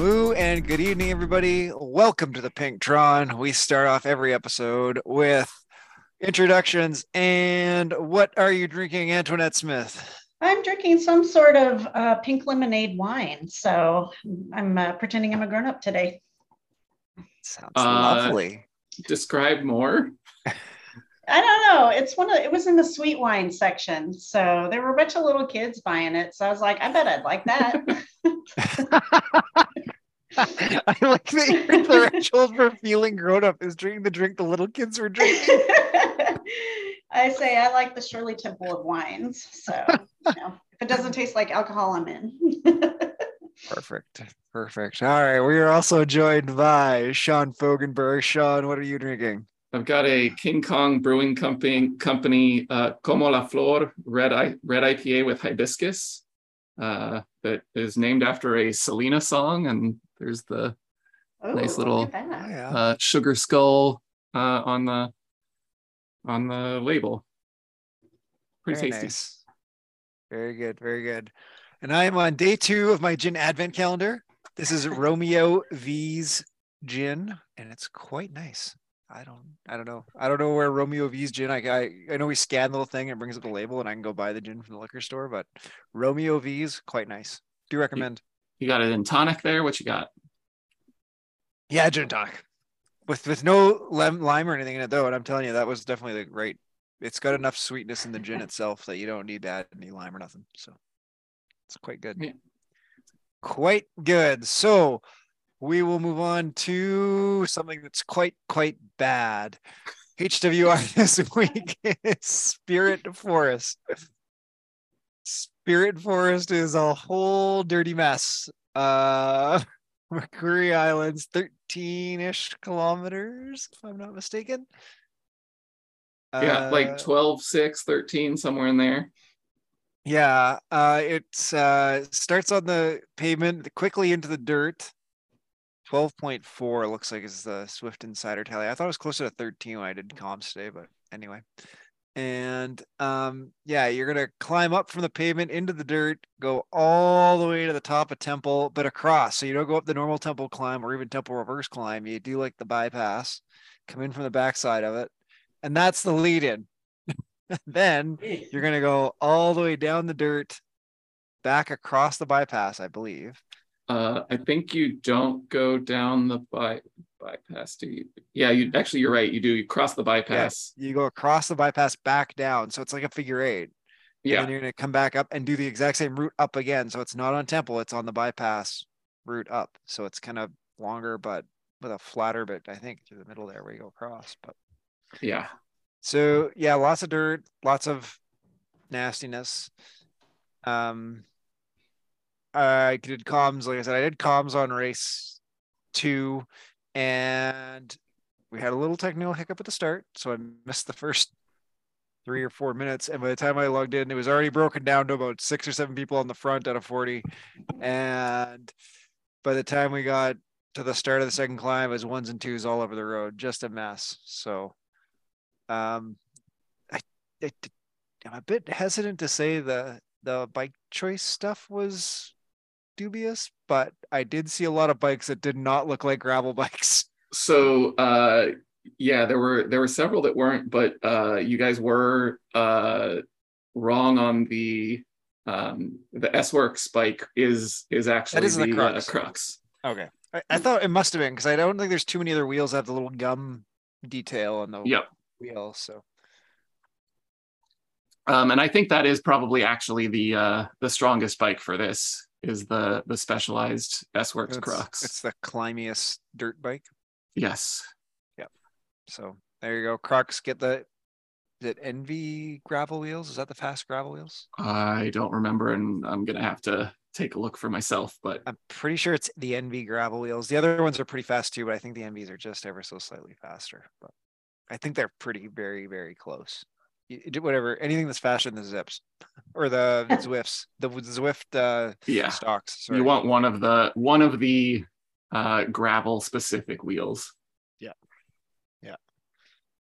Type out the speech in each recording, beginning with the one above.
Moo and good evening, everybody. Welcome to the Pinktron. We start off every episode with introductions. And what are you drinking, Antoinette Smith? I'm drinking some sort of uh, pink lemonade wine. So I'm uh, pretending I'm a grown up today. Sounds Uh, lovely. Describe more. I don't know. It's one of it was in the sweet wine section. So there were a bunch of little kids buying it. So I was like, I bet I'd like that. I like that your threshold for feeling grown up is drinking the drink the little kids were drinking. I say I like the Shirley Temple of wines. So you know, if it doesn't taste like alcohol, I'm in. Perfect. Perfect. All right. We are also joined by Sean Fogenberg. Sean, what are you drinking? I've got a King Kong Brewing Company company uh, Como la Flor red I, red IPA with hibiscus uh, that is named after a Selena song, and there's the Ooh, Nice little- at that. Oh, yeah. uh, sugar skull uh, on the on the label. Pretty Very tasty. nice. Very good. Very good. And I am on day two of my gin advent calendar. This is Romeo V's gin, and it's quite nice. I don't, I don't know. I don't know where Romeo V's gin. I, I, I know we scan the little thing and it brings up the label, and I can go buy the gin from the liquor store. But Romeo V's quite nice. Do recommend. You got it in tonic there. What you got? Yeah, gin tonic with with no lime, lime or anything in it though. And I'm telling you, that was definitely the right. It's got enough sweetness in the gin itself that you don't need to add any lime or nothing. So it's quite good. Yeah. Quite good. So we will move on to something that's quite quite bad. HWR this week is Spirit Forest. Spirit Forest is a whole dirty mess. Uh Makuri Island's 13-ish kilometers, if I'm not mistaken. yeah, Uh, like 12, 6, 13, somewhere in there. yeah, uh, it uh, starts on the pavement quickly into the dirt. 12.4 looks like is the Zwift Insider tally. I thought it was closer to 13 when I did comms today, but anyway. And um, yeah, you're gonna climb up from the pavement into the dirt, go all the way to the top of Temple, but across. So you don't go up the normal Temple climb or even Temple reverse climb. You do like the bypass, come in from the backside of it, and that's the lead in. then you're to go all the way down the dirt, back across the bypass, I believe. Uh, I think you don't go down the by, bypass, do you? Yeah, you actually you're right. You do. You cross the bypass. You go across the bypass back down. So it's like a figure eight. And Yeah, then you're going to come back up and do the exact same route up again. So it's not on Temple, it's on the bypass route up. So it's kind of longer, but with a flatter bit, I think, through the middle there where you go across. But yeah. So yeah, lots of dirt, lots of nastiness. Um, I did comms, like I said, I did comms on race two, and we had a little technical hiccup at the start, so I missed the first three or four minutes. And by the time I logged in, it was already broken down to about six or seven people on the front out of 40. And by the time we got to the start of the second climb, it was ones and twos all over the road, just a mess. So um, I, I, I'm a bit hesitant to say the the bike choice stuff was dubious, but I did see a lot of bikes that did not look like gravel bikes. So uh, yeah, there were there were several that weren't, but uh, you guys were uh, wrong on the um, the S Works bike is is actually is the the, crux. Uh, crux. Okay, I, I thought it must have been because I don't think there's too many other wheels that have the little gum detail on the Yep. wheel. So Um, and I think that is probably actually the uh, the strongest bike for this is the the specialized S Works it's, Crux. it's the climbiest dirt bike. yes. Yep. So there you go. Crux, get the is it ENVE gravel wheels? Is that the fast gravel wheels? I don't remember, and I'm gonna have to take a look for myself. But I'm pretty sure it's the ENVE gravel wheels. The other ones are pretty fast too, but I think the ENVEs are just ever so slightly faster. But I think they're pretty, very, very close. You- you do whatever, anything that's faster than the Zipps or the Zwifts, the Zwift uh, yeah, stocks. Sorry. you want one of the one of the uh, gravel specific wheels. Yeah yeah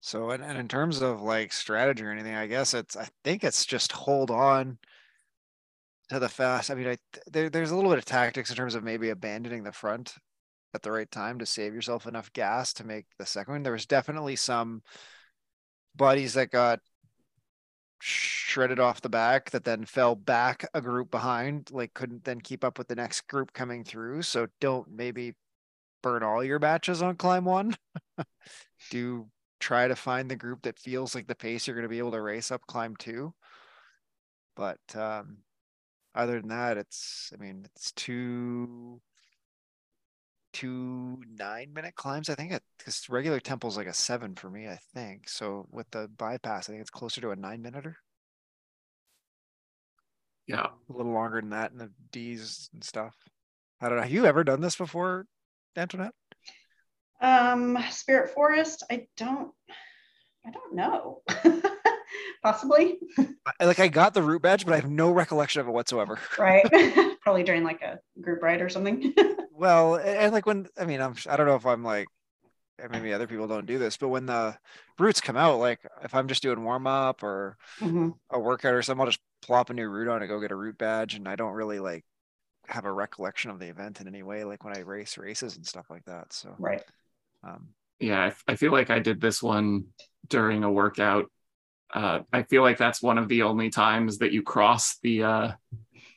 so, and, and in terms of like strategy or anything, I guess it's, I think it's just hold on to the fast. I mean, I there, there's a little bit of tactics in terms of maybe abandoning the front at the right time to save yourself enough gas to make the second one. There was definitely some buddies that got shredded off the back that then fell back a group behind, like couldn't then keep up with the next group coming through. So don't maybe burn all your batches on climb one. Do try to find the group that feels like the pace you're going to be able to race up climb two. But um, other than that, it's I mean it's two two nine minute climbs. I think because regular temple is like a seven for me. I think so. With the bypass, I think it's closer to a nine minuter. Yeah, a little longer than that in the D's and stuff. I don't know. Have you ever done this before, Antoinette? Um, Spirit Forest. I don't. I don't know. Possibly. Like I got the root badge, but I have no recollection of it whatsoever. Right. Probably during like a group ride or something. Well, and like when I mean, I'm I don't know if I'm like maybe other people don't do this, but when the routes come out, like if I'm just doing warm up or mm-hmm. a workout or something, I'll just plop a new route on and go get a root badge, and I don't really like have a recollection of the event in any way, like when I race races and stuff like that. So right. Um, yeah, I, I feel like I did this one during a workout. Uh, I feel like that's one of the only times that you cross the uh,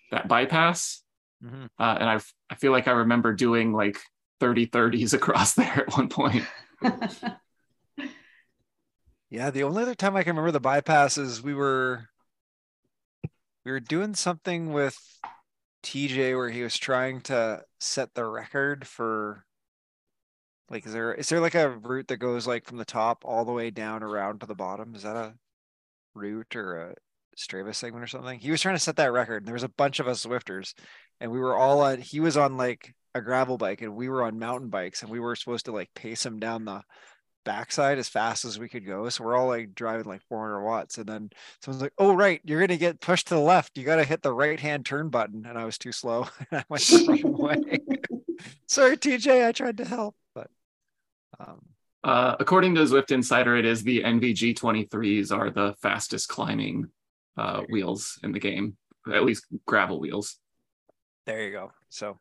that bypass. Mm-hmm. Uh, and I I feel like I remember doing like 30 30s across there at one point. yeah, the only other time I can remember the bypass is we were we were doing something with TJ where he was trying to set the record for like is there is there like a route that goes like from the top all the way down around to the bottom? Is that a route or a Strava segment or something? He was trying to set that record. And there was a bunch of us Zwifters and we were all on he was on like a gravel bike and we were on mountain bikes and we were supposed to like pace him down the backside as fast as we could go. So we're all like driving like 400 watts. And then someone's like, oh, right, you're going to get pushed to the left. You got to hit the right hand turn button. And I was too slow. and I went the wrong way. Sorry, TJ, I tried to help. But um, uh, according to Zwift Insider, it is the ENVE G23s are the fastest climbing uh, wheels in the game, at least gravel wheels. There you go. So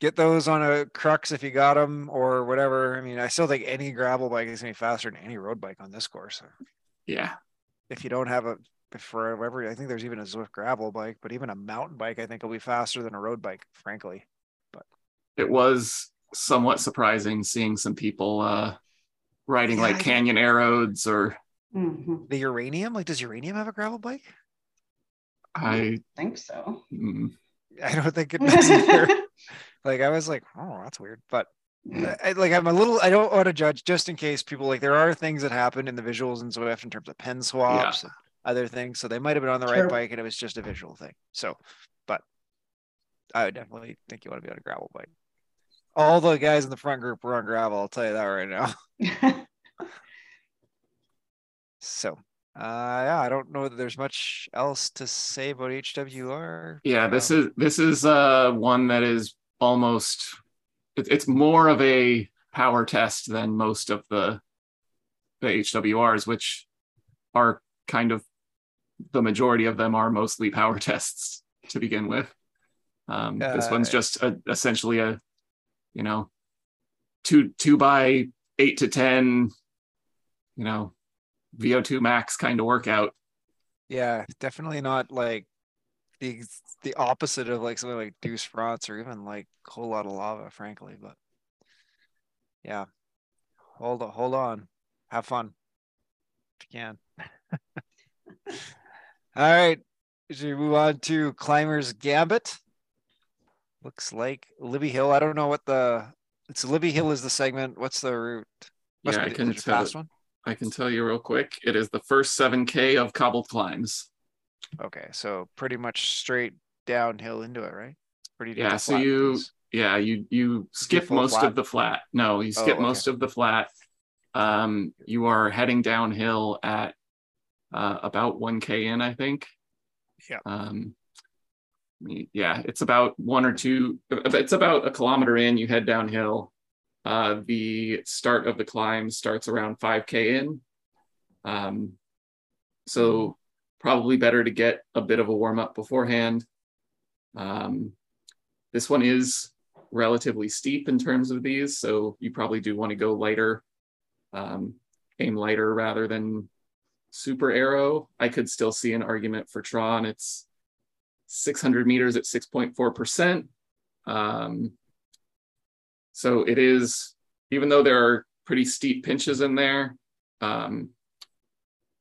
get those on a crux if you got them or whatever. I mean, I still think any gravel bike is gonna be faster than any road bike on this course. Yeah. If you don't have a for whatever, I think there's even a Zwift gravel bike, but even a mountain bike, I think will be faster than a road bike, frankly. But it was somewhat surprising seeing some people uh riding yeah, like Canyon Aeroads or mm-hmm. the uranium. Like, does uranium have a gravel bike? I, I think so. Mm, I don't think it does either. like I was like, oh, that's weird. But I, like I'm a little I don't want to judge just in case people like there are things that happen in the visuals and Zwift in terms of pen swaps yeah. and other things. So they might have been on the right bike and it was just a visual thing. So but I would definitely think you want to be on a gravel bike. All the guys in the front group were on gravel, I'll tell you that right now. so uh, yeah, I don't know that there's much else to say about HWR. Yeah, this is this is uh one that is almost it, it's more of a power test than most of the the HWRs, which are kind of the majority of them are mostly power tests to begin with. Um, uh, this one's just a, essentially a, you know, two two by eight to ten, you know, VO2 max kind of workout. Yeah, definitely not like the the opposite of like something like Douce France or even like a whole lot of lava, frankly. But yeah, hold on, hold on, have fun if you can. All right, should we move on to Climbers Gambit? Looks like Libby Hill. I don't know what the it's Libby Hill is the segment. What's the route? Must yeah, be, I can. Fast one? I can tell you real quick. It is the first 7K of cobbled climbs. Okay, so pretty much straight downhill into it, right? Pretty yeah. So you yeah you you skip most flat? of the flat. No, you skip oh, okay. most of the flat. Um, you are heading downhill at uh, about 1K in, I think. Yeah. Um, yeah, it's about one or two. It's about a kilometer in. You head downhill. Uh, the start of the climb starts around 5K in. Um, so probably better to get a bit of a warm up beforehand. Um, this one is relatively steep in terms of these, so you probably do want to go lighter, um, aim lighter rather than super arrow. I could still see an argument for Tron. It's 600 meters at 6.4%. Um, so it is, even though there are pretty steep pinches in there, um,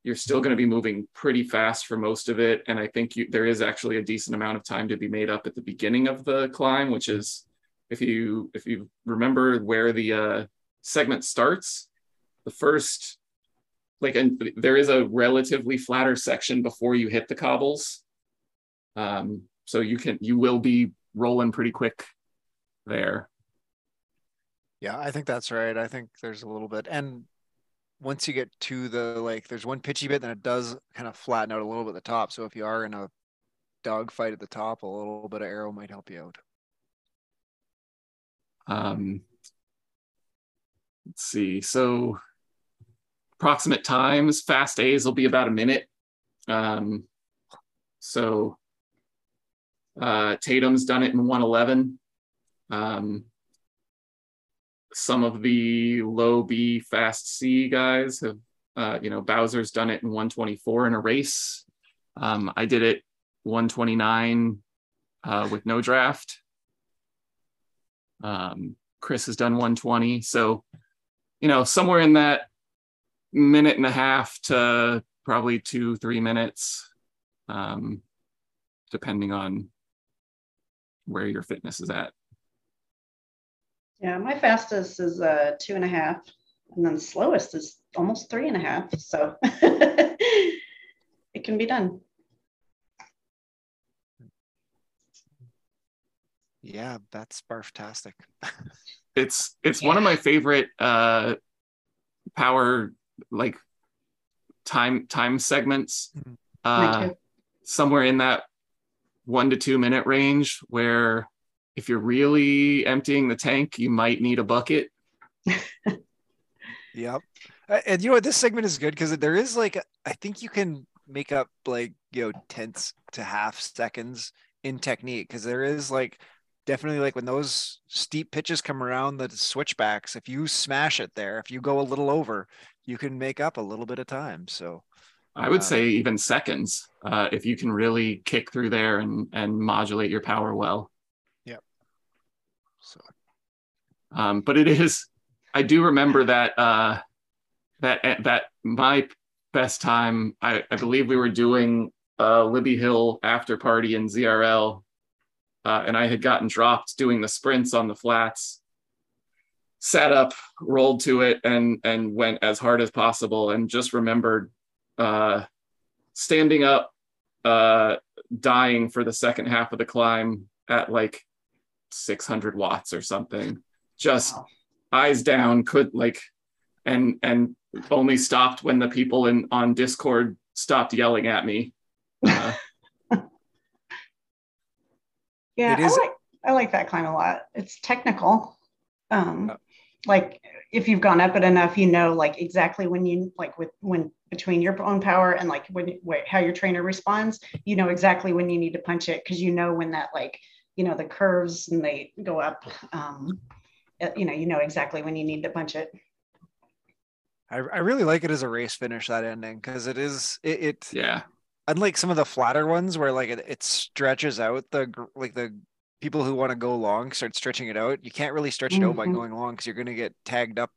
you're still going to be moving pretty fast for most of it. And I think you, there is actually a decent amount of time to be made up at the beginning of the climb, which is if you if you remember where the uh, segment starts, the first like and there is a relatively flatter section before you hit the cobbles. Um, so you can you will be rolling pretty quick there. Yeah, I think that's right. I think there's a little bit. And once you get to the like there's one pitchy bit, then it does kind of flatten out a little bit at the top. So if you are in a dogfight at the top, a little bit of arrow might help you out. Um, let's see. So approximate times, fast A's will be about a minute. Um, so uh, Tatum's done it in 111. Um, some of the low B fast C guys have, uh, you know, Bowser's done it in 124 in a race. Um, I did it 129 uh, with no draft. Um, Chris has done 120. So, you know, somewhere in that minute and a half to probably two, three minutes, um, depending on where your fitness is at. Yeah, my fastest is uh, two and a half, and then the slowest is almost three and a half. So it can be done. Yeah, that's barftastic. it's it's yeah. one of my favorite uh power like time time segments. Mm-hmm. Uh somewhere in that one to two minute range where if you're really emptying the tank, you might need a bucket. yep. And you know what? This segment is good because there is like, I think you can make up like, you know, tenths to half seconds in technique because there is like definitely like when those steep pitches come around the switchbacks, if you smash it there, if you go a little over, you can make up a little bit of time. So I would uh, say even seconds, uh, if you can really kick through there and and modulate your power well. So, um, but it is. I do remember that uh, that eh, that my best time. I, I believe we were doing Libby Hill after party in ZRL, uh, and I had gotten dropped doing the sprints on the flats. Sat up, rolled to it, and and went as hard as possible, and just remembered uh, standing up, uh, dying for the second half of the climb at like 600 watts or something. Just wow. eyes down could like and and only stopped when the people in on discord stopped yelling at me. Uh, yeah i like i like that climb a lot. It's technical. Um like if you've gone up it enough you know like exactly when you like with when between your own power and like when how your trainer responds you know exactly when you need to punch it because you know when that like you know the curves and they go up um, you know you know exactly when you need to punch it. I, I really like it as a race finish that ending because it is it, it, yeah. unlike some of the flatter ones where like it, it stretches out the like the people who want to go long start stretching it out. You can't really stretch it mm-hmm. out by mm-hmm. going long because you're going to get tagged up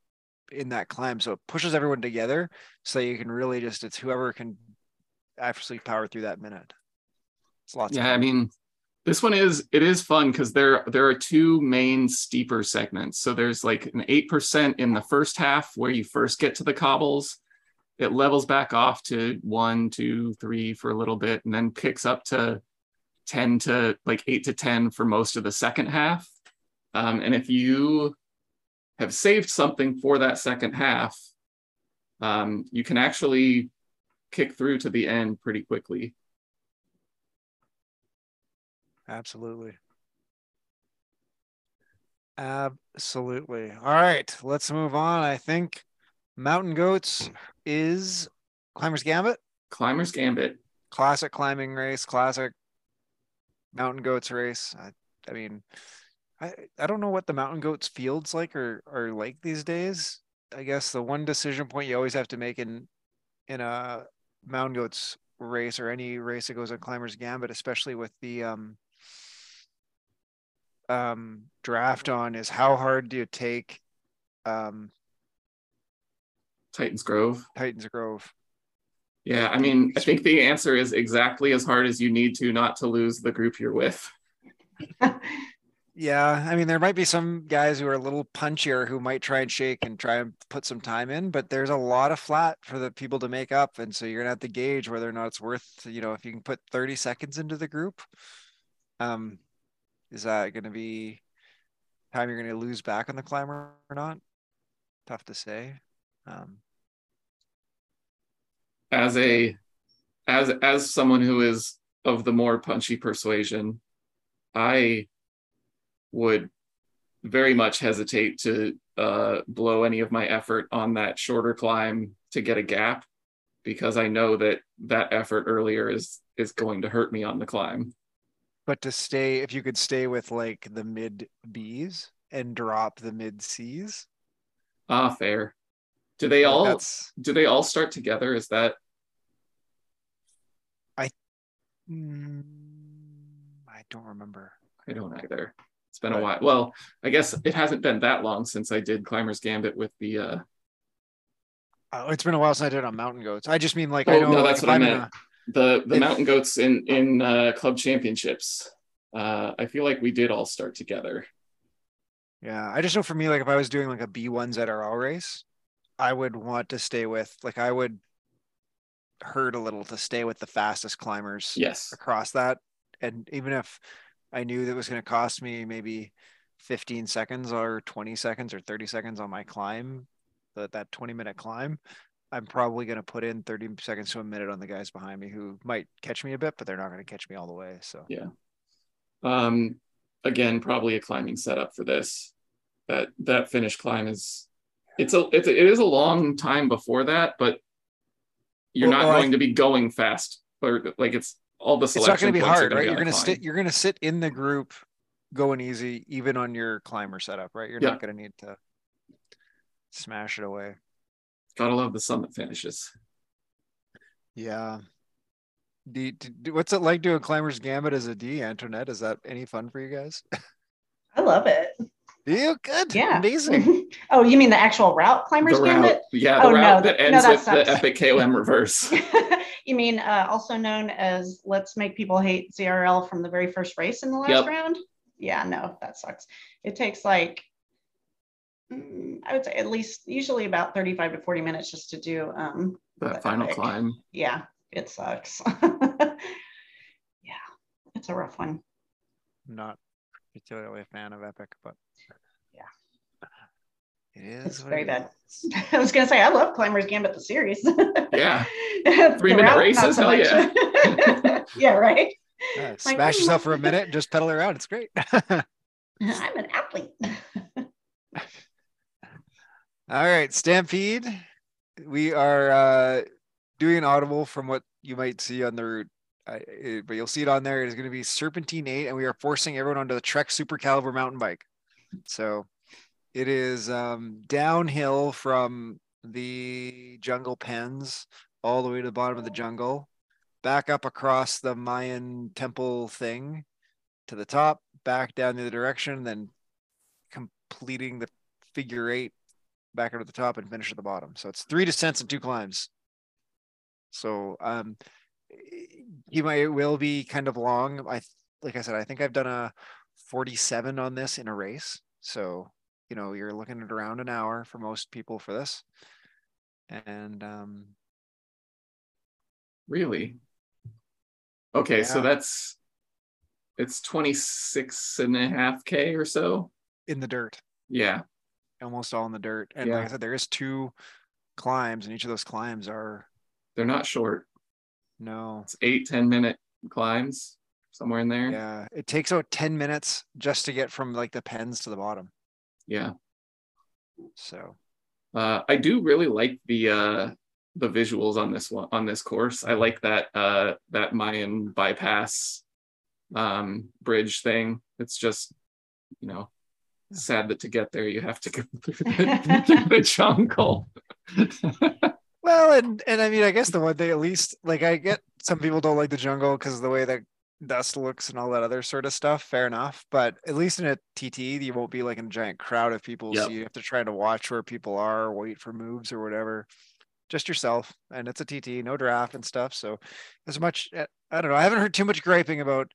in that climb. So it pushes everyone together so you can really just it's whoever can actually power through that minute. It's lots yeah i mean this one is it is fun because there there are two main steeper segments. So there's like an eight percent in the first half where you first get to the cobbles. It levels back off to one, two, three for a little bit, and then picks up to ten to like eight to ten for most of the second half. Um, and if you have saved something for that second half, um, you can actually kick through to the end pretty quickly. Absolutely. Absolutely. All right, let's move on. I think Mountain Goats is Climber's Gambit. Climber's Gambit. Classic climbing race, classic mountain goats race. I, I mean, I I don't know what the mountain goats fields like or are like these days. I guess the one decision point you always have to make in in a mountain goats race or any race that goes on climbers gambit, especially with the um um draft on is how hard do you take um Titans Grove. Titans Grove. Yeah, I mean, I think the answer is exactly as hard as you need to not to lose the group you're with. yeah, I mean, there might be some guys who are a little punchier who might try and shake and try and put some time in, but there's a lot of flat for the people to make up, and so you're gonna have to gauge whether or not it's worth. You know, if you can put 30 seconds into the group, um, is that gonna be time you're gonna lose back on the climber or not? Tough to say. Um, as a as as someone who is of the more punchy persuasion, I would very much hesitate to uh, blow any of my effort on that shorter climb to get a gap because I know that that effort earlier is is going to hurt me on the climb. But to stay, if you could stay with like the mid B's and drop the mid C's. Ah, fair. Do they all That's, do they all start together? Is that I mm, I don't remember. I don't either. It's been but, a while. Well, I guess it hasn't been that long since I did Climbers Gambit with the uh Oh, it's been a while since I did on Mountain Goats. I just mean like oh, I know no, that's what I meant. A, the the Mountain Goats in in uh, club championships. Uh, I feel like we did all start together. Yeah, I just know for me, like if I was doing like a B1 ZRL race, I would want to stay with like I would hurt a little to stay with the fastest climbers yes across that and even if I knew that was going to cost me maybe 15 seconds or 20 seconds or 30 seconds on my climb that that 20 minute climb I'm probably going to put in 30 seconds to a minute on the guys behind me who might catch me a bit but they're not going to catch me all the way so yeah um again probably a climbing setup for this that that finish climb is it's a it's a, it is a long time before that, but you're well, not going I, to be going fast or like it's all the selection. It's not going to be hard, right? You're going to sit. You're going to sit in the group, going easy, even on your climber setup, right? You're yeah. not going to need to smash it away. Gotta love the summit finishes. Yeah. Do, do, what's it like doing climbers gambit as a D, Antoinette? Is that any fun for you guys? I love it. You good? Yeah. Amazing. oh, you mean the actual route climbers the route, Yeah, the oh, route no, that ends no, with the epic KOM reverse. you mean uh, also known as let's make people hate ZRL from the very first race in the last yep. round? Yeah, no, that sucks. It takes like I would say at least usually about 35 to 40 minutes just to do um that final epic. climb. Yeah, it sucks. yeah, it's a rough one. Not particularly a fan of Epic, but it is it's very bad. I was gonna say I love Climbers Gambit the series. yeah. Three minute races, so hell yeah. yeah, right. Uh, smash like, yourself for a minute and just pedal around. It's great. I'm an athlete. All right, Stampede. We are uh, doing an audible from what you might see on the route. it, but you'll see it on there. It is going to be Serpentine 8, and we are forcing everyone onto the Trek Super Caliber mountain bike. So it is um, downhill from the jungle pens all the way to the bottom of the jungle, back up across the Mayan temple thing to the top, back down the other direction, then completing the figure eight back up to the top and finish at the bottom. So it's three descents and two climbs. So um, you might it will be kind of long. I like I said, I think I've done a 47 on this in a race. So you know you're looking at around an hour for most people for this and um really okay yeah. so that's it's 26 and a half k or so in the dirt yeah almost all in the dirt and yeah. like i said there is two climbs and each of those climbs are they're not short no it's eight ten minute climbs somewhere in there yeah it takes about 10 minutes just to get from like the pens to the bottom yeah. So uh, I do really like the uh, the visuals on this one on this course. I like that uh, that Mayan bypass um, bridge thing. It's just, you know, sad that to get there you have to go through the, the jungle. well, and and I mean, I guess the one thing at least, like, I get some people don't like the jungle because of the way that dust looks and all that other sort of stuff. Fair enough, but at least in a TT, you won't be like in a giant crowd of people, yep. so you have to try to watch where people are, wait for moves or whatever. Just yourself, and it's a TT, no draft and stuff. So, as much eh, I don't know, I haven't heard too much griping about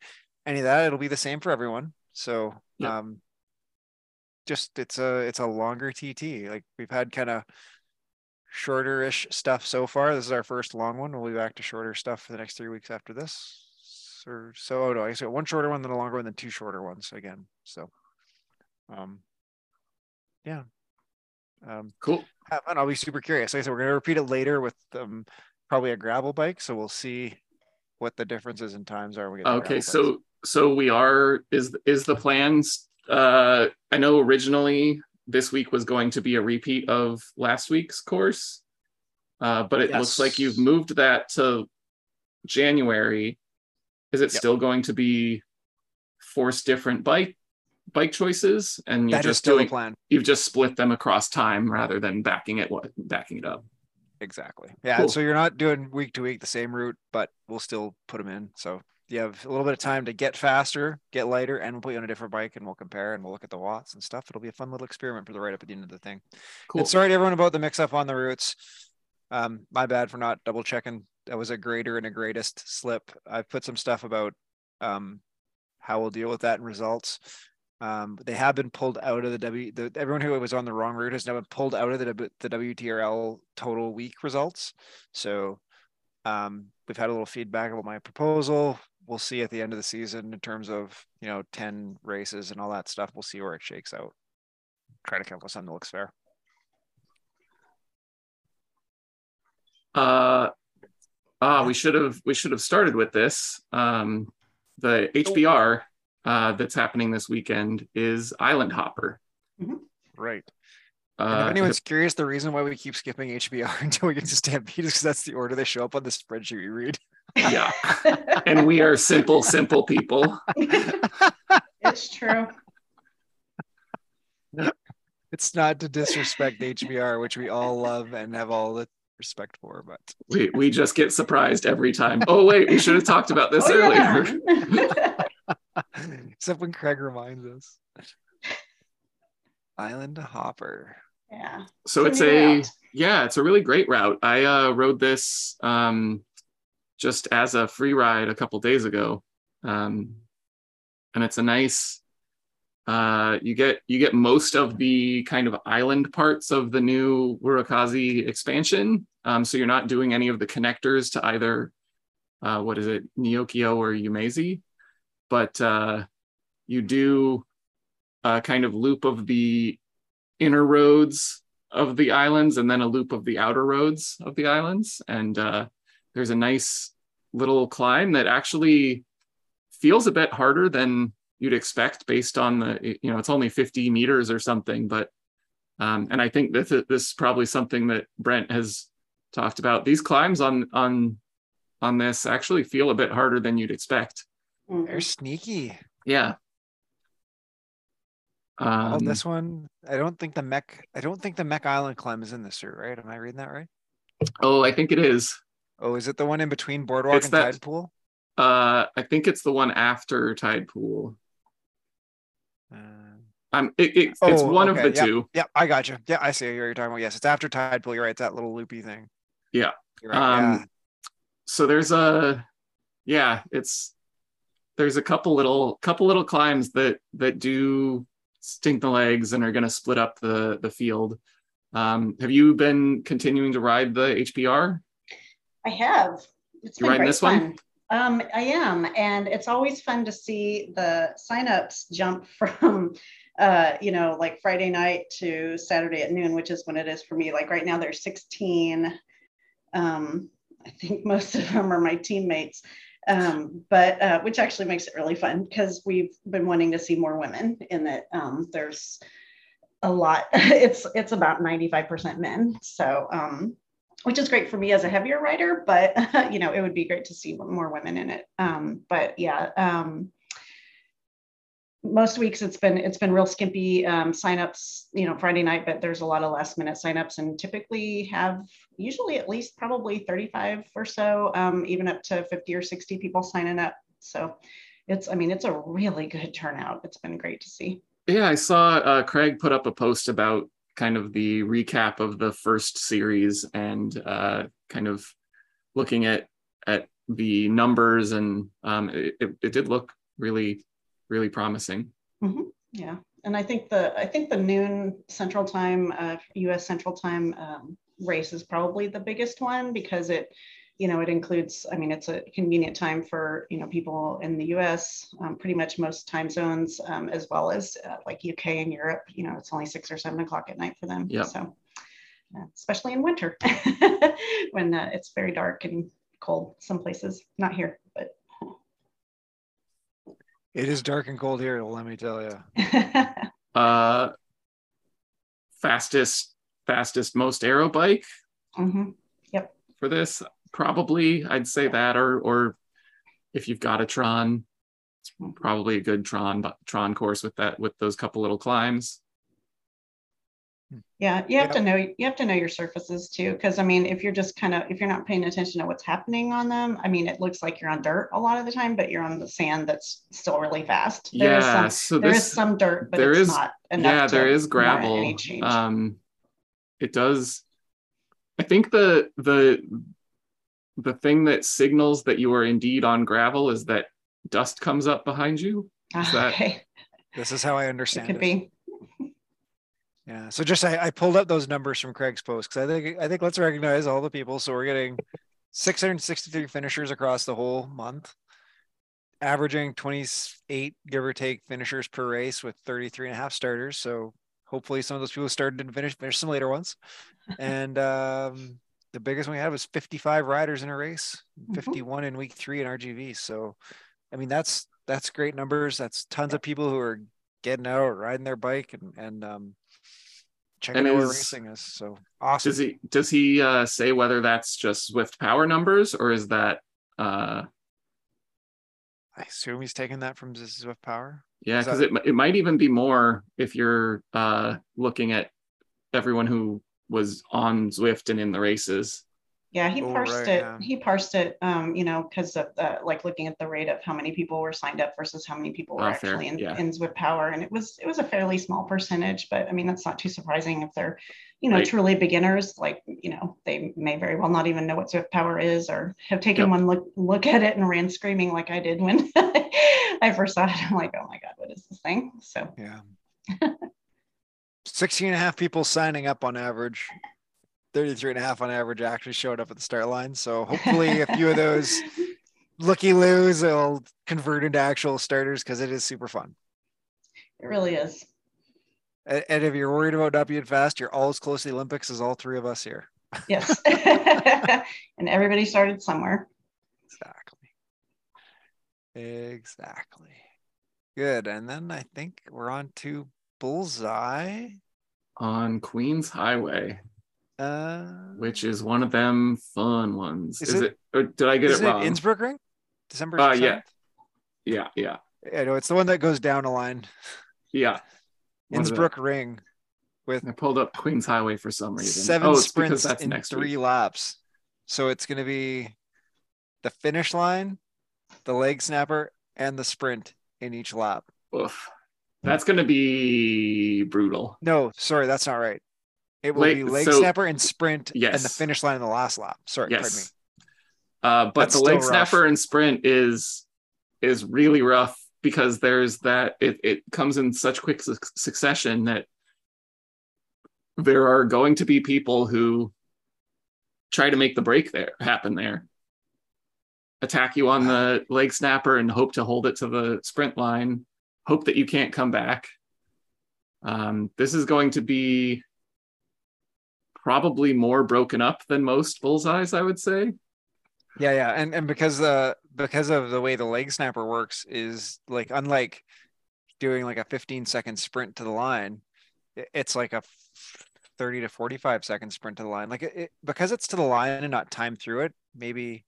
any of that. It'll be the same for everyone. So, yep. um, just it's a it's a longer TT. Like we've had kind of shorter-ish stuff so far. This is our first long one. We'll be back to shorter stuff for the next three weeks after this. Or so. Oh no, I guess one shorter one, then a longer one, then two shorter ones again. So, um, yeah. Um, cool. And I'll be super curious. Like I said, we're going to repeat it later with um, probably a gravel bike. So we'll see what the differences in times are. We okay, so so we are is is the plans uh, I know originally this week was going to be a repeat of last week's course, uh, but it yes. looks like you've moved that to January. Is it yep. still going to be force different bike bike choices, and you're that just doing plan? You've just split them across time rather than backing it what backing it up. Exactly. Yeah. Cool. So you're not doing week to week the same route, but we'll still put them in. So you have a little bit of time to get faster, get lighter, and we'll put you on a different bike and we'll compare and we'll look at the watts and stuff. It'll be a fun little experiment for the right up at the end of the thing. Cool. And sorry to everyone about the mix up on the routes. Um, my bad for not double checking. That was a greater and a greatest slip. I've put some stuff about um, how we'll deal with that in results. Um, they have been pulled out of the W. The, everyone who was on the wrong route has now been pulled out of the the WTRL total week results. So um, we've had a little feedback about my proposal we'll see at the end of the season in terms of you know 10 races and all that stuff. We'll see where it shakes out. Try to come up with something that looks fair. Uh ah we should have we should have started with this. Um the hbr uh that's happening this weekend is island hopper. Mm-hmm. right. Uh, if anyone's curious, the reason why we keep skipping HBR until we get to Stampede is because that's the order they show up on the spreadsheet we read yeah. and we are simple, simple people. it's true. It's not to disrespect HBR, which we all love and have all the respect for, but we, we just get surprised every time. Oh, wait, we should have talked about this oh, earlier. Yeah. Except when Craig reminds us. Island Hopper. Yeah. So it's, it's a, route. yeah, it's a really great route. I uh, rode this um, just as a free ride a couple days ago. Um, and it's a nice uh, you get you get most of the kind of island parts of the new Urukazi expansion. Um, so you're not doing any of the connectors to either uh, what is it, Neokyo or Yumezi, but uh, you do a kind of loop of the inner roads of the islands and then a loop of the outer roads of the islands. And uh, there's a nice little climb that actually feels a bit harder than you'd expect based on the you know it's only 50 meters or something but um, and i think this, this is probably something that brent has talked about. These climbs on on on this actually feel a bit harder than you'd expect. They're sneaky. Yeah. Um, on this one i don't think the mech i don't think the mech island climb is in this route right? Am i reading that right? Oh i think it is Oh, is it the one in between Boardwalk it's and that, Tide Pool? Uh, I think it's the one after Tide Pool. Uh, um, it, it, oh, it's one okay. of the yep. two. Yeah, I got you. Yeah, I see what you're talking about. Yes, it's after Tide Pool. You're right. It's that little loopy thing. Yeah. Right. Um, yeah. So there's a, yeah, it's there's a couple little couple little climbs that that do stink the legs and are going to split up the the field. Um, have you been continuing to ride the HBR? I have. It's you riding this fun. one? Um, I am, and it's always fun to see the signups jump from, uh, you know, like Friday night to Saturday at noon, which is when it is for me. Like right now, there's 16. Um, I think most of them are my teammates, um, but uh, which actually makes it really fun because we've been wanting to see more women in that. Um, there's a lot. It's it's about 95% men, so um, which is great for me as a heavier writer, but you know, it would be great to see more women in it. Um, but yeah, um, most weeks it's been it's been real skimpy um, signups, you know, Friday night, but there's a lot of last minute signups and typically have usually at least probably 35 or so, um, even up to 50 or 60 people signing up. So it's, I mean, it's a really good turnout. It's been great to see. Yeah, I saw uh, Craig put up a post about kind of the recap of the first series and uh, kind of looking at at the numbers and um, it, it, did look really really promising mm-hmm. yeah and i think the i think the noon central time uh, us central time um, race is probably the biggest one because it you know it includes i mean it's a convenient time for you know people in the us um, pretty much most time zones um, as well as uh, like uk and europe you know it's only six or seven o'clock at night for them. Yeah. So uh, especially in winter when uh, it's very dark and cold some places not here but it is dark and cold here let me tell you uh fastest fastest most aero bike mm-hmm. yep. for this probably I'd say that, or or if you've got a Tron, it's probably a good Tron Tron course with that with those couple little climbs. Yeah, you have to know you have to know your surfaces too, because I mean, if you're just kind of if you're not paying attention to what's happening on them, I mean, it looks like you're on dirt a lot of the time, but you're on the sand that's still really fast. There yeah, is some, so there this, is some dirt, but there it's is, not enough. Yeah, there is gravel. Um, it does. I think the the the thing that signals that you are indeed on gravel is that dust comes up behind you. Is that okay. this is how I understand it? Could it. be. Yeah. So just I, I pulled up those numbers from Craig's post because I think I think let's recognize all the people. So we're getting 663 finishers across the whole month, averaging 28 give or take finishers per race with 33 and a half starters. So hopefully some of those people started and finished finish some later ones. And um the biggest one we had was 55 riders in a race, mm-hmm. 51 in week three in RGV. So, I mean, that's that's great numbers. That's tons of people who are getting out, riding their bike, and and um, checking and out is, racing is. So awesome. Does he does he uh, say whether that's just Zwift Power numbers or is that? Uh... I assume he's taking that from Zwift Power. Yeah, because that... it it might even be more if you're uh, looking at everyone who was on Zwift and in the races. Yeah, he oh, parsed right, it. Yeah. He parsed it, um, you know, because of the, like looking at the rate of how many people were signed up versus how many people were oh, actually in, yeah. in Zwift Power, and it was it was a fairly small percentage. But I mean, that's not too surprising if they're, you know, right. truly beginners. Like you know, they may very well not even know what Zwift Power is, or have taken yep. one look look at it and ran screaming like I did when I first saw it. I'm like, oh my god, what is this thing? So yeah. 16 and a half people signing up on average. 33 and a half on average actually showed up at the start line. So hopefully a few of those looky loos will convert into actual starters because it is super fun. It really is. And if you're worried about not being fast you're all as close to the olympics as all three of us here. Yes. And everybody started somewhere. Exactly. Exactly. Good. And then i think we're on to Bullseye on Queens Highway, uh, which is one of them fun ones. Is, is it, it, Or did I get it wrong? It Innsbruck Ring, December. Uh, yeah, yeah, yeah. I know it's the one that goes down a line. Yeah, Innsbruck Ring. With I pulled up Queens Highway for some reason. Seven oh, sprints in three week. laps. So it's going to be the finish line, the leg snapper, and the sprint in each lap. Oof. That's going to be brutal. No, sorry, that's not right. It will be leg so, snapper and sprint yes. and the finish line in the last lap. Sorry, yes. pardon me. Uh, but that's the leg rough. snapper and sprint is is really rough because there's that it, it comes in such quick su- succession that there are going to be people who try to make the break there happen there attack you on the leg snapper and hope to hold it to the sprint line hope that you can't come back. Um, this is going to be probably more broken up than most bullseyes, I would say. Yeah, yeah, and and because uh because of the way the leg snapper works is like unlike doing like a 15 second sprint to the line, it's like a 30 to 45 second sprint to the line. Like it, it because it's to the line and not time through it, maybe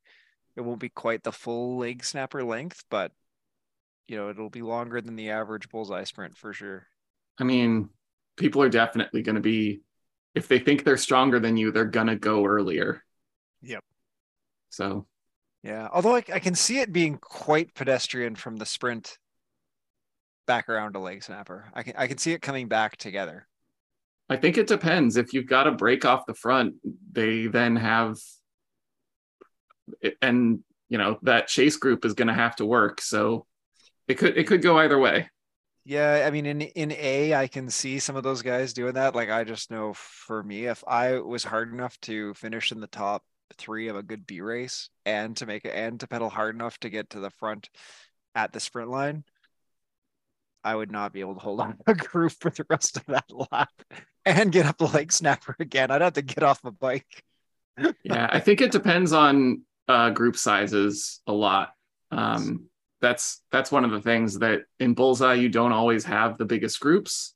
it won't be quite the full leg snapper length, but you know it'll be longer than the average bullseye sprint for sure. I mean, people are definitely going to be if they think they're stronger than you, they're going to go earlier. Yep. So, yeah, although I, I can see it being quite pedestrian from the sprint back around to leg snapper. I can I can see it coming back together. I think it depends. If you've got a break off the front, they then have and you know that chase group is going to have to work. So it could it could go either way. Yeah, I mean in in A I can see some of those guys doing that. Like I just know for me if I was hard enough to finish in the top 3 of a good B race and to make it and to pedal hard enough to get to the front at the sprint line, I would not be able to hold on a group for the rest of that lap and get up the leg snapper again. I'd have to get off my bike. yeah, I think it depends on uh, group sizes a lot. Um, that's that's one of the things that in bullseye you don't always have the biggest groups.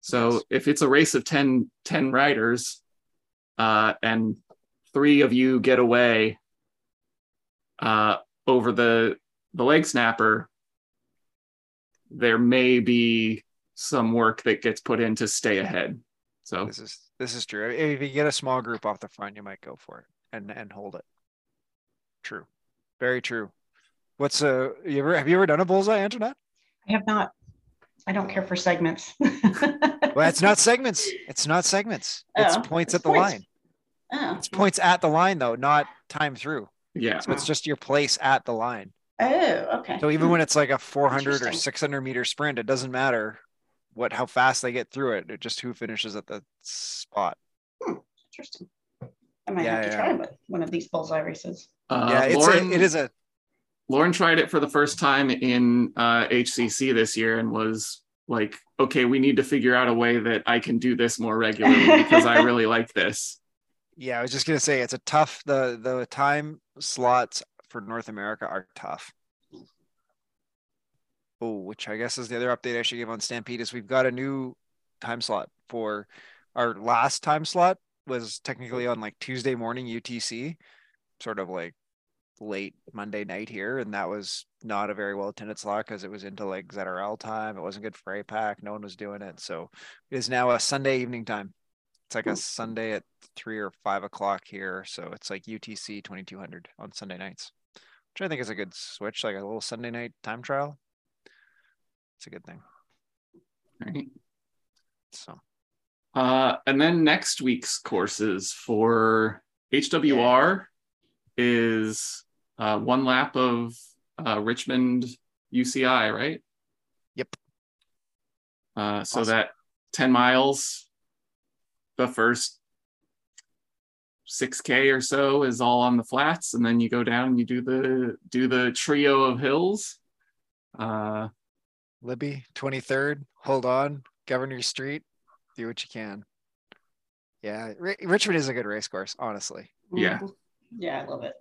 So yes. if it's a race of 10, 10 riders uh, and three of you get away uh, over the the leg snapper, there may be some work that gets put in to stay ahead. So this is this is true. If you get a small group off the front, you might go for it and and hold it. True, very true. What's uh you ever have you ever done a bullseye, Antoinette? I have not. I don't care for segments. well, it's not segments. It's not segments. It's oh, points it's at the points. line. Oh. It's points at the line though, not time through. Yeah. So it's just your place at the line. Oh, okay. So even when it's like a 400 or 600 meter sprint, it doesn't matter what how fast they get through it. It just who finishes at the spot. Hmm. Interesting. I might yeah, have to yeah. try one of these bullseye races. Uh, yeah, it's Lauren, a, it is a. Lauren tried it for the first time in uh, HCC this year and was like, "Okay, we need to figure out a way that I can do this more regularly because I really like this." Yeah, I was just gonna say it's a tough. the The time slots for North America are tough. Oh, which I guess is the other update I should give on Stampede is we've got a new time slot for our last time slot was technically on like Tuesday morning UTC, sort of like late Monday night here, and that was not a very well attended slot because it was into like ZRL time. It wasn't good for APAC. No one was doing it, so it is now a Sunday evening time. It's like a Sunday at three or five o'clock here, so it's like UTC twenty two hundred on Sunday nights which I think is a good switch, like a little Sunday night time trial. It's a good thing. Right. So, uh, and then next week's courses for HWR yeah. is uh, one lap of uh, Richmond UCI, right? Yep. Uh, so awesome. that 10 miles, the first 6k or so is all on the flats and then you go down and you do the do the trio of hills uh libby 23rd hold on governor street do what you can yeah R- richmond is a good race course honestly yeah yeah i love it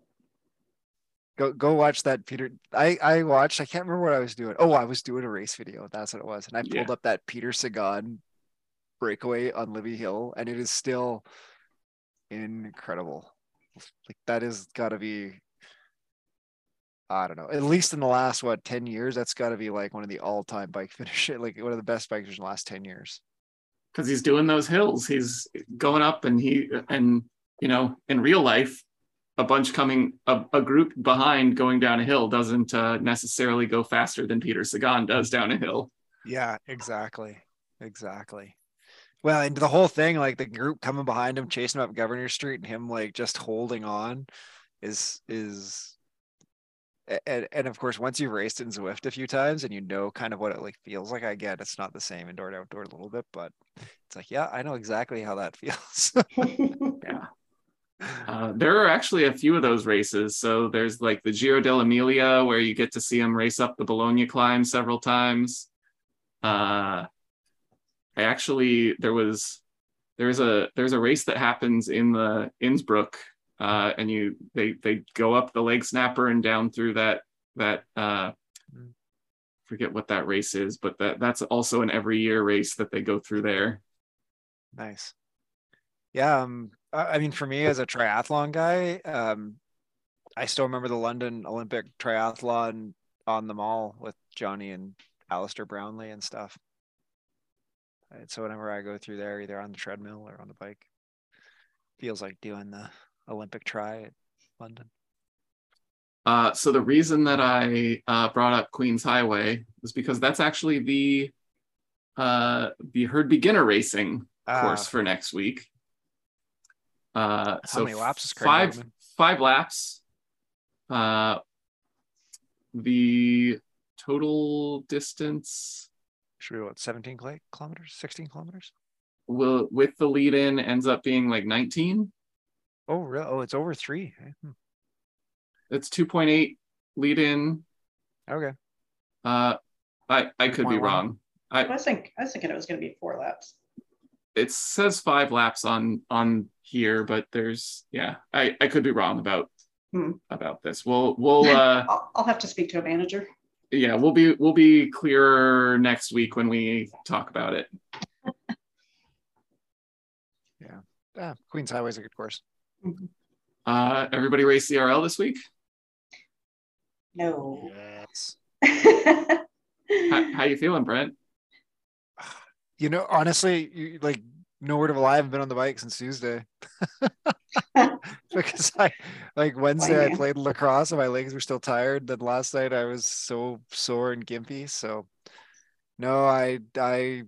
go go watch that peter i i watched i can't remember what i was doing oh i was doing a race video that's what it was and i pulled yeah. up that peter sagan breakaway on libby hill and it is still incredible. Like that is got to be I don't know. At least in the last what 10 years, that's got to be like one of the all-time bike finishes, like one of the best bikers in the last 10 years. Cuz he's doing those hills. He's going up and he and you know, in real life a bunch coming a, a group behind going down a hill doesn't uh, necessarily go faster than Peter Sagan does down a hill. Yeah, exactly. Exactly. Well, and the whole thing, like the group coming behind him, chasing him up Governor Street, and him like just holding on, is is, and, and of course, once you've raced in Zwift a few times and you know kind of what it like feels like, I get it's not the same indoor to outdoor a little bit, but it's like, yeah, I know exactly how that feels. yeah. Uh, there are actually a few of those races. So there's like the Giro dell'Emilia, where you get to see him race up the Bologna climb several times. Uh, I actually there was there's a there's a race that happens in the Innsbruck, uh, and you they they go up the leg snapper and down through that that uh, forget what that race is, but that that's also an every year race that they go through there. Nice. Yeah, um, I mean, for me as a triathlon guy, um, I still remember the London Olympic triathlon on the mall with Jonny and Alistair Brownlee and stuff. Right, so whenever I go through there, either on the treadmill or on the bike, feels like doing the Olympic try at London. Uh, so the reason that I uh, brought up Queens Highway was because that's actually the uh, the herd beginner racing course ah. for next week. Uh, How so many laps is five five laps. Uh, the total distance should be what 17 kilometers, 16 kilometers. Will with the lead in ends up being like 19. Oh, really? Oh, it's over three. Hmm. It's 2.8 lead in. Okay. Uh, I I could be wrong. I, I think I was thinking it was going to be four laps. It says five laps on on here, but there's yeah. I I could be wrong about hmm. about this. We'll we'll. Uh, I'll, I'll have to speak to a manager. Yeah, we'll be we'll be clearer next week when we talk about it. yeah, yeah. Queens Highway is a good course. Mm-hmm. Uh, everybody race ZRL this week? No. Yes. how, how you feeling, Brent? You know, honestly, you, like no word of a lie. I haven't been on the bike since Tuesday. because I like Wednesday I played lacrosse and my legs were still tired. Then last night I was so sore and gimpy. So no, I I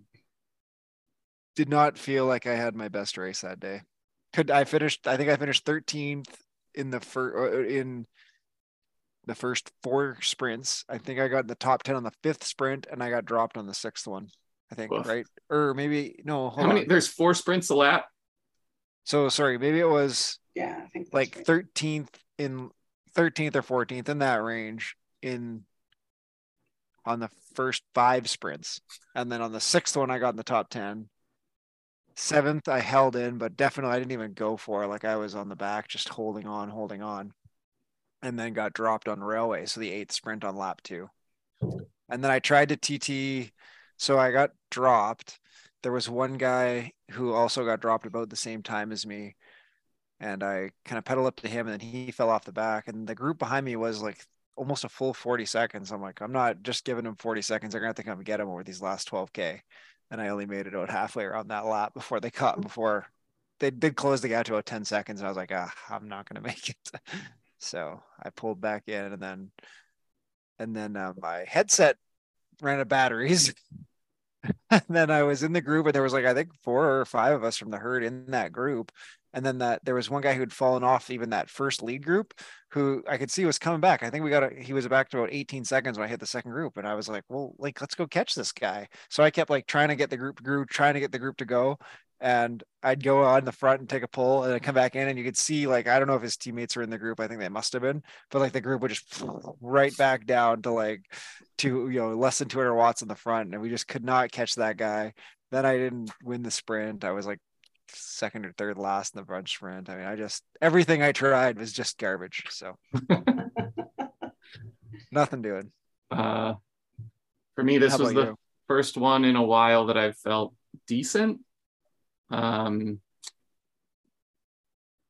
did not feel like I had my best race that day. Could I finished? I think I finished 13th in the first uh, in the first four sprints. I think I got in the top 10 on the fifth sprint and I got dropped on the sixth one. I think, Oof. right? Or maybe no. How many? On. There's four sprints a lap. So sorry, maybe it was yeah, I think like right. 13th in 13th or 14th in that range in on the first five sprints, and then on the sixth one I got in the top 10. Seventh I held in, but definitely I didn't even go for it. Like I was on the back, just holding on, holding on, and then got dropped on railway. So the eighth sprint on lap two, and then I tried to TT so I got dropped. There was one guy who also got dropped about the same time as me. And I kind of pedaled up to him and then he fell off the back. And the group behind me was like almost a full 40 seconds. I'm like, I'm not just giving him 40 seconds. They're going to think I'm going to get him over these last 12K. And I only made it out halfway around that lap before they caught, before they did close the gap to about 10 seconds. And I was like, ah, I'm not going to make it. so I pulled back in and then, and then uh, my headset ran out of batteries and then I was in the group, and there was like I think four or five of us from the herd in that group. And then that there was one guy who had fallen off even that first lead group, who I could see was coming back. I think we got a, he was back to about 18 seconds when I hit the second group, and I was like, well, like let's go catch this guy. So I kept like trying to get the group group, trying to get the group to go, and I'd go on the front and take a pull and I'd come back in and you could see like I don't know if his teammates were in the group. I think they must have been, but like the group would just right back down to like to you know less than 200 watts in the front and we just could not catch that guy. Then I didn't win the sprint. I was like second or third last in the front sprint. I mean, I just everything I tried was just garbage. So nothing doing. Uh for me this was the you? first one in a while that I've felt decent um,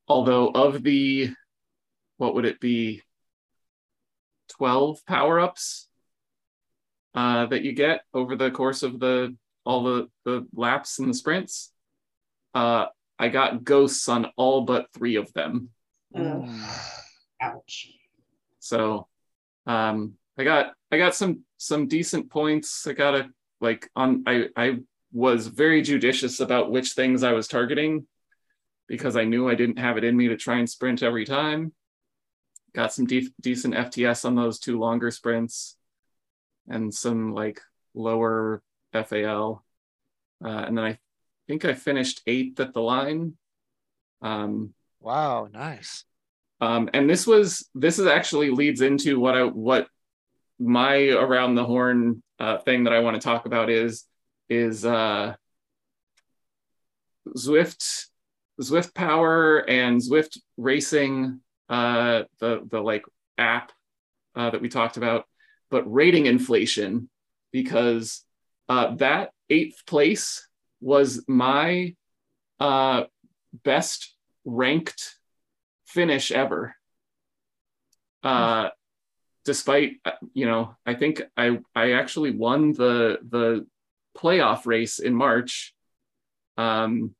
although of the, what would it be, 12 power-ups uh, that you get over the course of the all the, the laps and the sprints, uh, I got ghosts on all but three of them. Ouch. So um, I got I got some some decent points. I got a like on I I was very judicious about which things I was targeting because I knew I didn't have it in me to try and sprint every time. Got some de- decent FTS on those two longer sprints and some like lower FAL. Uh, and then I think I finished eighth at the line. Um, wow, nice. Um, and this was this is actually leads into what I what my around the horn uh, thing that I want to talk about is is uh, Zwift, Zwift Power and Zwift Racing, uh, the the like app uh, that we talked about, but rating inflation because uh, that eighth place was my uh, best ranked finish ever. Uh, despite uh, you know I think I I actually won the the playoff race in March. Um,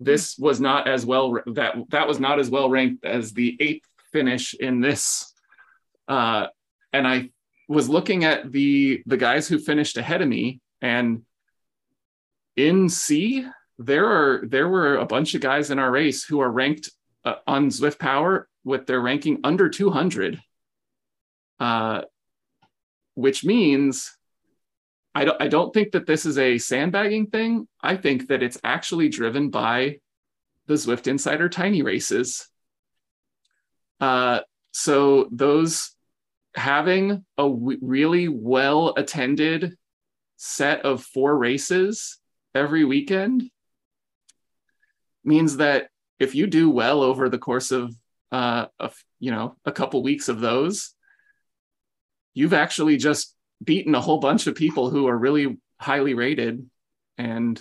this was not as well that that was not as well ranked as the eighth finish in this. Uh, and I was looking at the the guys who finished ahead of me, and in C there are there were a bunch of guys in our race who are ranked uh, on Zwift Power with their ranking under 200, uh, which means I don't, I don't think that this is a sandbagging thing. I think that it's actually driven by the Zwift Insider tiny races. Uh, so those having a w- really well attended set of four races every weekend means that if you do well over the course of uh, a, you know a couple weeks of those, you've actually just beaten a whole bunch of people who are really highly rated, and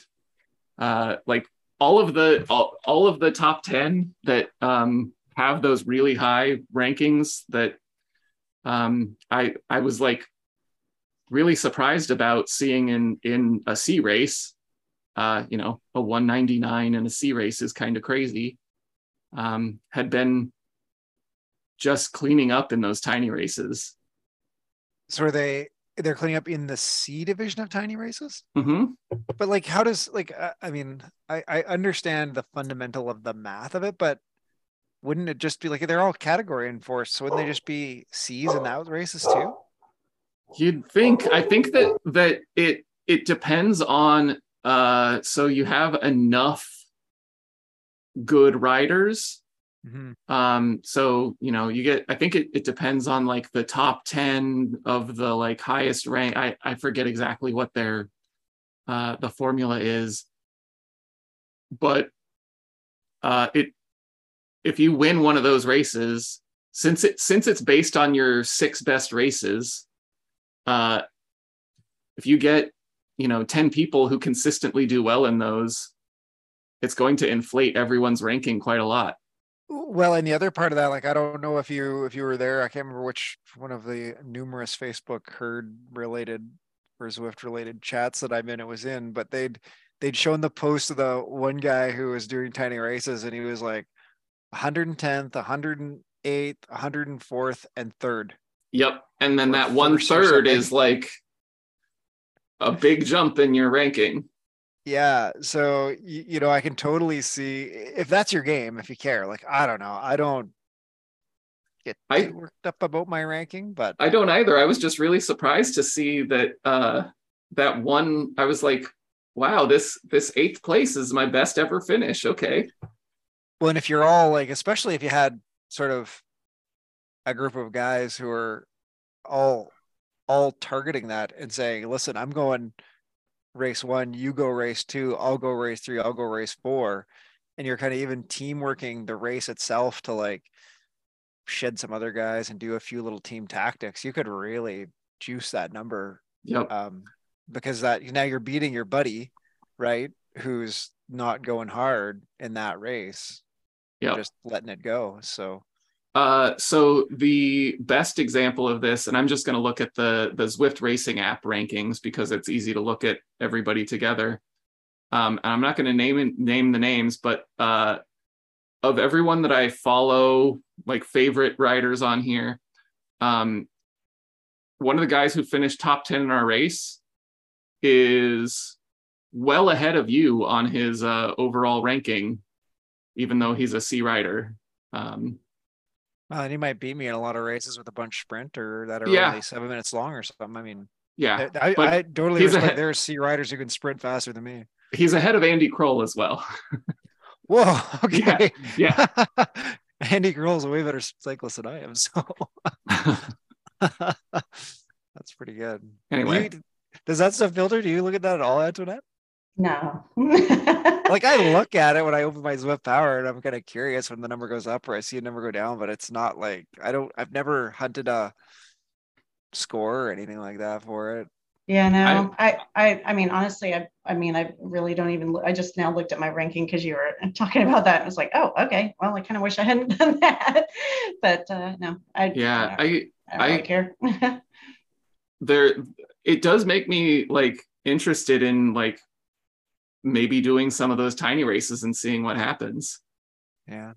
uh, like all of the all, all of the top ten that um, have those really high rankings that um, I I was like really surprised about seeing in in a C race uh, you know, a 199 in a C race is kind of crazy, um, had been just cleaning up in those tiny races. So are they they're cleaning up in the C division of tiny races? Mm-hmm. But like, how does like uh, I mean, I I understand the fundamental of the math of it, but wouldn't it just be like they're all category enforced? So wouldn't they just be C's in those races too? You'd think. I think that that it it depends on uh, so you have enough good riders. Mm-hmm. Um, so you know, you get I think it, it depends on like the top 10 of the like highest rank. I, I forget exactly what their uh the formula is, but uh it if you win one of those races, since it since it's based on your six best races, uh if you get you know 10 people who consistently do well in those it's going to inflate everyone's ranking quite a lot well and the other part of that like i don't know if you if you were there i can't remember which one of the numerous facebook herd related or zwift related chats that i'm in it was in but they'd they'd shown the post of the one guy who was doing tiny races and he was like 110th 108th 104th and third yep and then that one third is like a big jump in your ranking. Yeah. So, you, you know, I can totally see if that's your game, if you care. Like, I don't know. I don't get I, worked up about my ranking, but I don't either. I was just really surprised to see that uh that one I was like, wow, this this eighth place is my best ever finish. Okay. Well, and if you're all like, especially if you had sort of a group of guys who are all all targeting that and saying, listen, I'm going race one, you go race two, I'll go race three, I'll go race four. And you're kind of even team working the race itself to like shed some other guys and do a few little team tactics. You could really juice that number. Yep. Um, because that now you're beating your buddy, right? Who's not going hard in that race. Yeah. Just letting it go. So uh, so the best example of this, and I'm just going to look at the the Zwift Racing app rankings because it's easy to look at everybody together. Um, and I'm not going to name name the names, but uh, of everyone that I follow, like favorite riders on here, um, one of the guys who finished top ten in our race is well ahead of you on his uh, overall ranking, even though he's a C rider. Um, well, and he might beat me in a lot of races with a bunch sprinter that are yeah. only seven minutes long or something. I mean, yeah, I, I, totally respect ahead. there's C riders who can sprint faster than me. He's ahead of Andy Kroll as well. Whoa, okay. Yeah. yeah. Andy Kroll's a way better cyclist than I am, so that's pretty good. Anyway, you, does that stuff filter? Do you look at that at all, Antoinette? No. like I look at it when I open my Zwift Power, and I'm kind of curious when the number goes up or I see a number go down, but it's not like I don't. I've never hunted a score or anything like that for it. Yeah, no, I, I, I mean, honestly, I, I mean, I really don't even. I just now looked at my ranking because you were talking about that, and was like, oh, okay. Well, I kind of wish I hadn't done that, but uh, no, I. Yeah, I, I, I, I really care. there, it does make me like interested in like maybe doing some of those tiny races and seeing what happens. Yeah.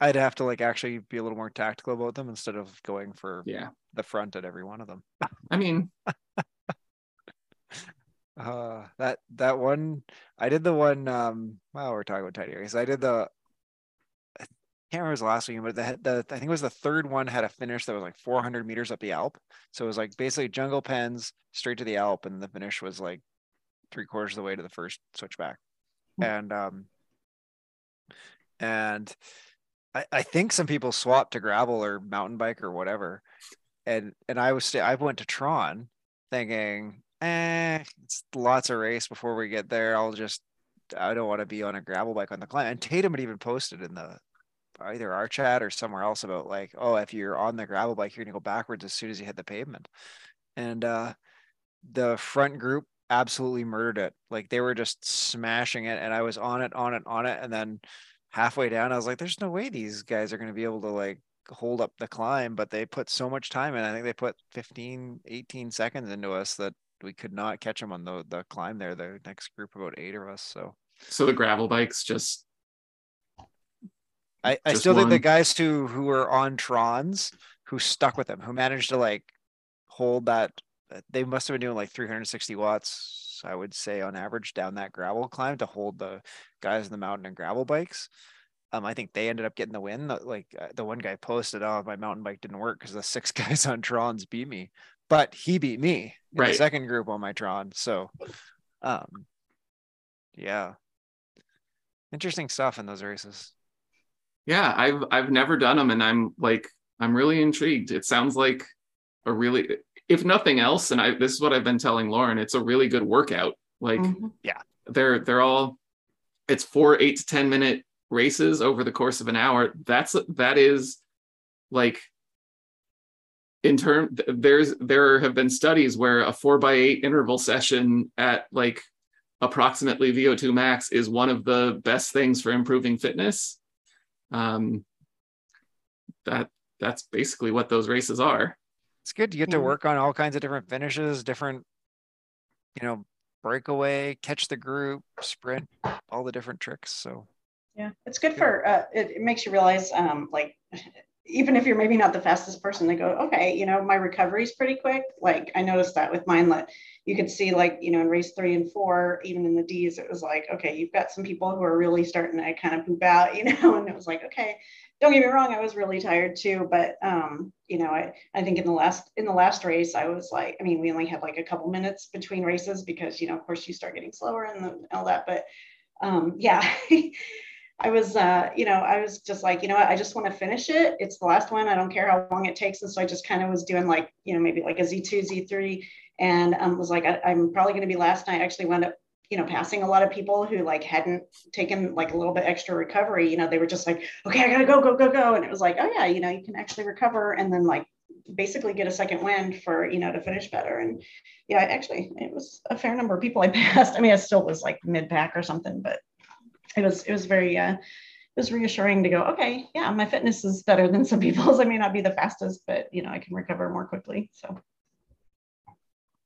I'd have to like actually be a little more tactical about them instead of going for yeah the front at every one of them. I mean, uh, that that one I did the one. Um, well, we're talking about tiny races. I did the. I can't remember the last one, but the, the I think it was the third one had a finish that was like 400 meters up the Alp. So it was like basically jungle pens straight to the Alp, and the finish was like three quarters of the way to the first switchback. Mm-hmm. And um, and I, I think some people swapped to gravel or mountain bike or whatever. And and I was st- I went to Tron thinking, eh, it's lots of race before we get there. I'll just I don't want to be on a gravel bike on the climb. And Tatum had even posted in the either our chat or somewhere else about like, oh, if you're on the gravel bike, you're gonna go backwards as soon as you hit the pavement. And uh the front group absolutely murdered it. Like they were just smashing it, and I was on it, on it, on it, and then halfway down, I was like, "There's no way these guys are going to be able to like hold up the climb." But they put so much time in. I think they put 15, 18 seconds into us that we could not catch them on the the climb there. The next group about eight of us. So, so the gravel bikes just. I, I still think the guys who who were on Trons who stuck with them, who managed to like hold that they must have been doing like 360 watts, I would say, on average down that gravel climb to hold the guys in the mountain and gravel bikes. Um, I think they ended up getting the win. Like uh, the one guy posted, "Oh, my mountain bike didn't work because the six guys on Trons beat me," but he beat me in right. the second group on my Tron. So, um, yeah, interesting stuff in those races. Yeah, I've I've never done them, and I'm like I'm really intrigued. It sounds like a really if nothing else, and I this is what I've been telling Lauren, it's a really good workout. Like, mm-hmm. yeah, they're they're all it's four eight to ten minute races over the course of an hour. That's that is like in term there's there have been studies where a four by eight interval session at like approximately VO2 max is one of the best things for improving fitness. Um, that that's basically what those races are it's good. You get to work on all kinds of different finishes, different, you know, breakaway, catch the group, sprint, all the different tricks. So yeah, it's good for uh, it, it makes you realize um like even if you're maybe not the fastest person, they go, okay, you know, my recovery is pretty quick. Like I noticed that with mine, that you could see like, you know, in race three and four, even in the D's, it was like, okay, you've got some people who are really starting to kind of poop out, you know, and it was like, okay, don't get me wrong, I was really tired too, but um, you know, I, I think in the last in the last race, I was like, I mean, we only had like a couple minutes between races because you know, of course, you start getting slower and, the, all that. But um, yeah, I was, uh, you know, I was just like, you know what, I just want to finish it. It's the last one. I don't care how long it takes. And so I just kind of was doing like, you know, maybe like a Z2, Z3, and um, was like, I, am probably going to be last. And I actually wound up you know, passing a lot of people who like hadn't taken like a little bit extra recovery, you know, they were just like, okay, I gotta go, go, go, go. And it was like, oh yeah, you know, you can actually recover and then like basically get a second wind for, you know, to finish better. And yeah, actually it was a fair number of people I passed. I mean, I still was like mid pack or something, but it was, it was very, uh, it was reassuring to go, okay, yeah, my fitness is better than some people's. I may not be the fastest, but you know, I can recover more quickly. So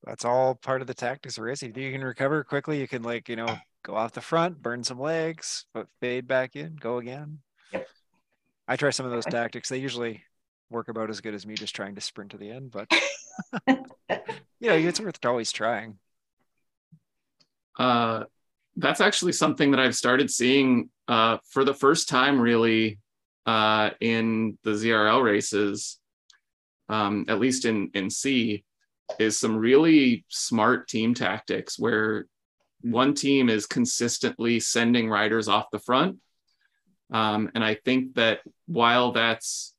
that's all part of the tactics of racing. If you can recover quickly, you can like, you know, go off the front, burn some legs, but fade back in, go again. Yep. I try some of those tactics. They usually work about as good as me just trying to sprint to the end, but you know, it's worth always trying. Uh, that's actually something that I've started seeing uh, for the first time, really, uh, in the ZRL races, um, at least in in C is some really smart team tactics where one team is consistently sending riders off the front. Um, and I think that while that's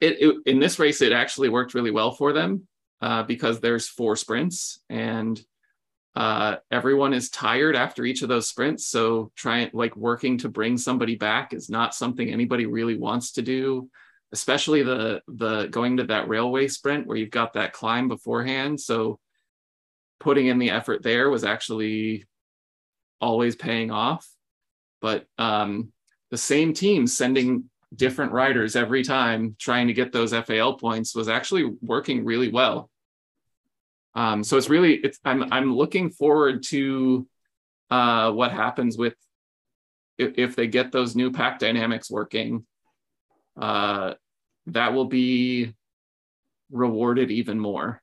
it, it, in this race, it actually worked really well for them uh, because there's four sprints and uh, everyone is tired after each of those sprints. So trying like working to bring somebody back is not something anybody really wants to do. Especially the the going to that railway sprint where you've got that climb beforehand. So putting in the effort there was actually always paying off. But um, the same team sending different riders every time trying to get those FAL points was actually working really well. Um, so it's really it's I'm I'm looking forward to uh, what happens with if, if they get those new pack dynamics working. Uh, that will be rewarded even more.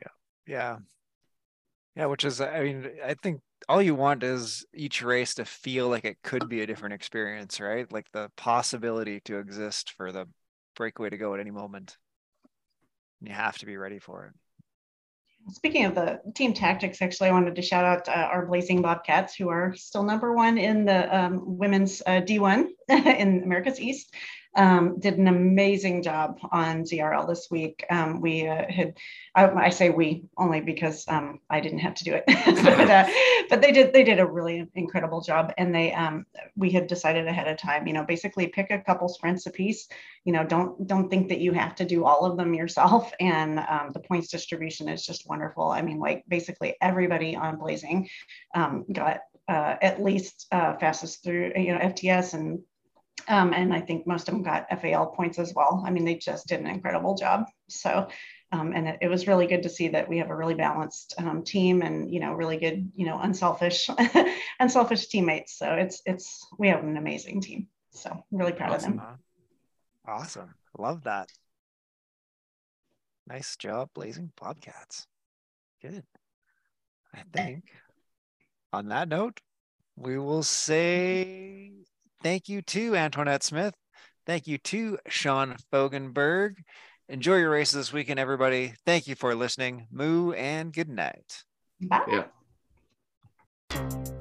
Yeah, yeah, yeah. Which is, I mean, I think all you want is each race to feel like it could be a different experience, right? Like the possibility to exist for the breakaway to go at any moment. And You have to be ready for it. Speaking of the team tactics, actually, I wanted to shout out uh, our Blazing Bobcats, who are still number one in the um, women's uh, D1 in America's East um, did an amazing job on ZRL this week. Um, we uh, had, I, I, say we only because um, I didn't have to do it, but, uh, but, they did. They did a really incredible job, and they um, we had decided ahead of time. You know, basically pick a couple sprints a piece. You know, don't don't think that you have to do all of them yourself. And um, the points distribution is just wonderful. I mean, like basically everybody on Blazing um, got uh, at least uh, fastest through you know FTS and um, and I think most of them got FAL points as well. I mean, they just did an incredible job. So, um, and it, it, was really good to see that we have a really balanced um, team and, you know, really good, you know, unselfish, unselfish teammates. So it's, it's, we have an amazing team. So I'm really proud awesome. of them. Awesome. Love that. Nice job, Blazing Bobcats. Good. I think on that note, we will say Thank you to Antoinette Smith. Thank you to Sean Fogenberg. Enjoy your races this weekend, everybody. Thank you for listening. Moo and good night. Bye. Yeah.